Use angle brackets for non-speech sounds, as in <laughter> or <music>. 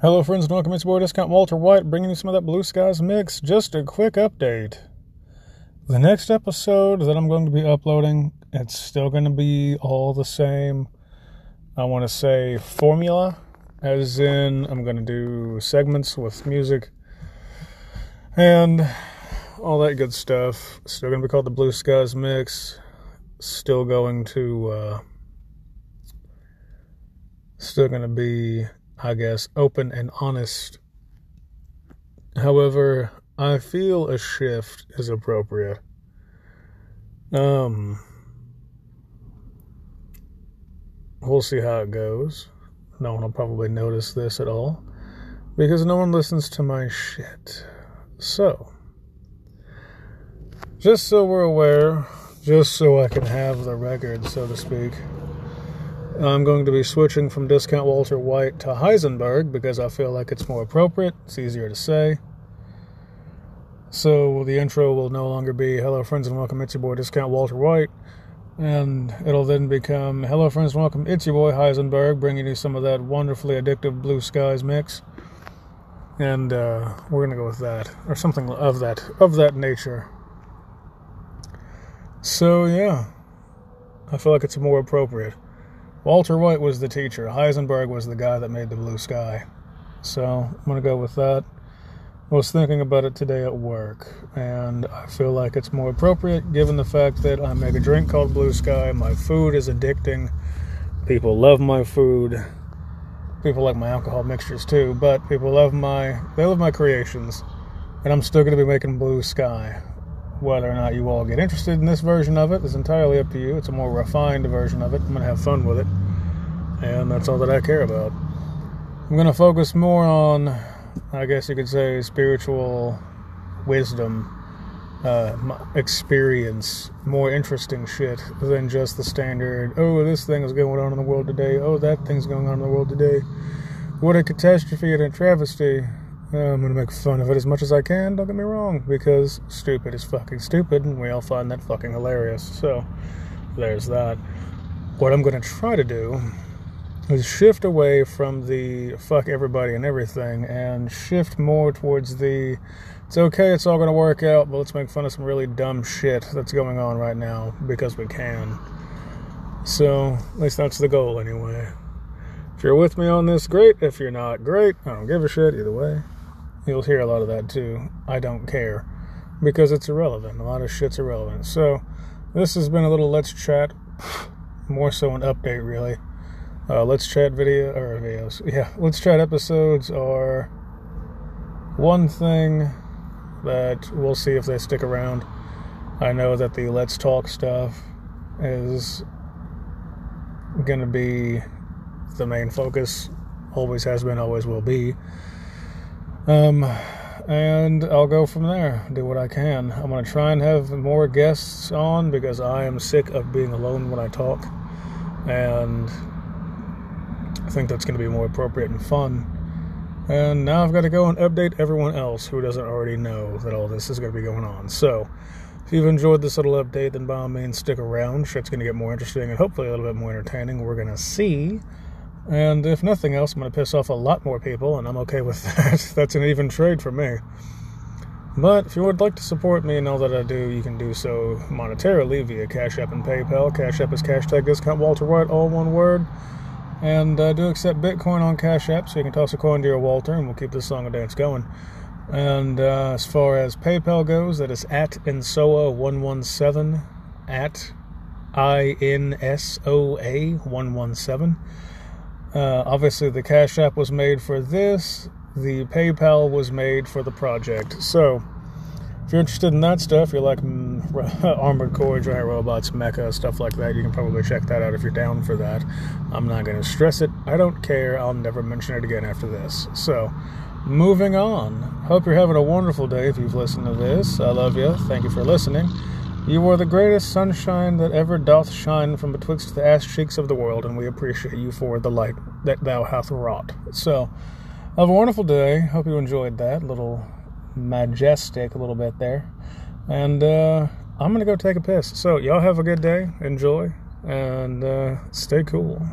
Hello, friends, and welcome. It's your boy Discount Walter White bringing you some of that Blue Skies mix. Just a quick update. The next episode that I'm going to be uploading, it's still going to be all the same. I want to say formula, as in, I'm going to do segments with music and all that good stuff. Still going to be called the Blue Skies mix. Still going to, uh, still going to be I guess, open and honest. However, I feel a shift is appropriate. Um, we'll see how it goes. No one will probably notice this at all because no one listens to my shit. So, just so we're aware, just so I can have the record, so to speak. I'm going to be switching from Discount Walter White to Heisenberg because I feel like it's more appropriate. It's easier to say. So the intro will no longer be Hello, friends, and welcome. It's your boy, Discount Walter White. And it'll then become Hello, friends, and welcome. It's your boy, Heisenberg, bringing you some of that wonderfully addictive Blue Skies mix. And uh, we're going to go with that, or something of that, of that nature. So, yeah, I feel like it's more appropriate. Walter White was the teacher. Heisenberg was the guy that made the blue sky. So I'm going to go with that. I was thinking about it today at work, and I feel like it's more appropriate given the fact that I make a drink called Blue Sky. My food is addicting. People love my food. People like my alcohol mixtures too, but people love my they love my creations. And I'm still going to be making Blue Sky. Whether or not you all get interested in this version of it is entirely up to you. It's a more refined version of it. I'm going to have fun with it. And that's all that I care about. I'm going to focus more on, I guess you could say, spiritual wisdom, uh, experience, more interesting shit than just the standard, oh, this thing is going on in the world today. Oh, that thing's going on in the world today. What a catastrophe and a travesty. I'm to make fun of it as much as I can, don't get me wrong, because stupid is fucking stupid, and we all find that fucking hilarious. So, there's that. What I'm to try to do is shift away from the fuck everybody and everything and shift more towards the it's okay, it's all to work out, but let's make fun of some really dumb shit that's going on right now because we can. So, at least that's the goal anyway. If you're with me on this, great. If you're not, great. I don't give a shit either way. You'll hear a lot of that too. I don't care because it's irrelevant. A lot of shit's irrelevant. So, this has been a little let's chat, <sighs> more so an update, really. Uh, let's chat video or videos. Yeah, let's chat episodes are one thing that we'll see if they stick around. I know that the let's talk stuff is going to be the main focus. Always has been, always will be. Um, and I'll go from there. Do what I can. I'm going to try and have more guests on because I am sick of being alone when I talk. And I think that's going to be more appropriate and fun. And now I've got to go and update everyone else who doesn't already know that all this is going to be going on. So, if you've enjoyed this little update, then by all means stick around. Shit's going to get more interesting and hopefully a little bit more entertaining. We're going to see. And if nothing else, I'm going to piss off a lot more people, and I'm okay with <laughs> that. That's an even trade for me. But if you would like to support me and all that I do, you can do so monetarily via Cash App and PayPal. Cash App is hashtag discount Walter White, all one word. And I do accept Bitcoin on Cash App, so you can toss a coin to your Walter, and we'll keep this song and dance going. And uh, as far as PayPal goes, that is at Insoa117, at I N S O A 117. Uh, obviously, the Cash App was made for this, the PayPal was made for the project. So, if you're interested in that stuff, you're like mm, <laughs> Armored Core, Giant Robots, Mecha, stuff like that, you can probably check that out if you're down for that. I'm not going to stress it. I don't care. I'll never mention it again after this. So, moving on. Hope you're having a wonderful day if you've listened to this. I love you. Thank you for listening. You are the greatest sunshine that ever doth shine from betwixt the ass cheeks of the world, and we appreciate you for the light that thou hast wrought. So, have a wonderful day. Hope you enjoyed that little majestic a little bit there. And uh, I'm going to go take a piss. So, y'all have a good day. Enjoy. And uh, stay cool.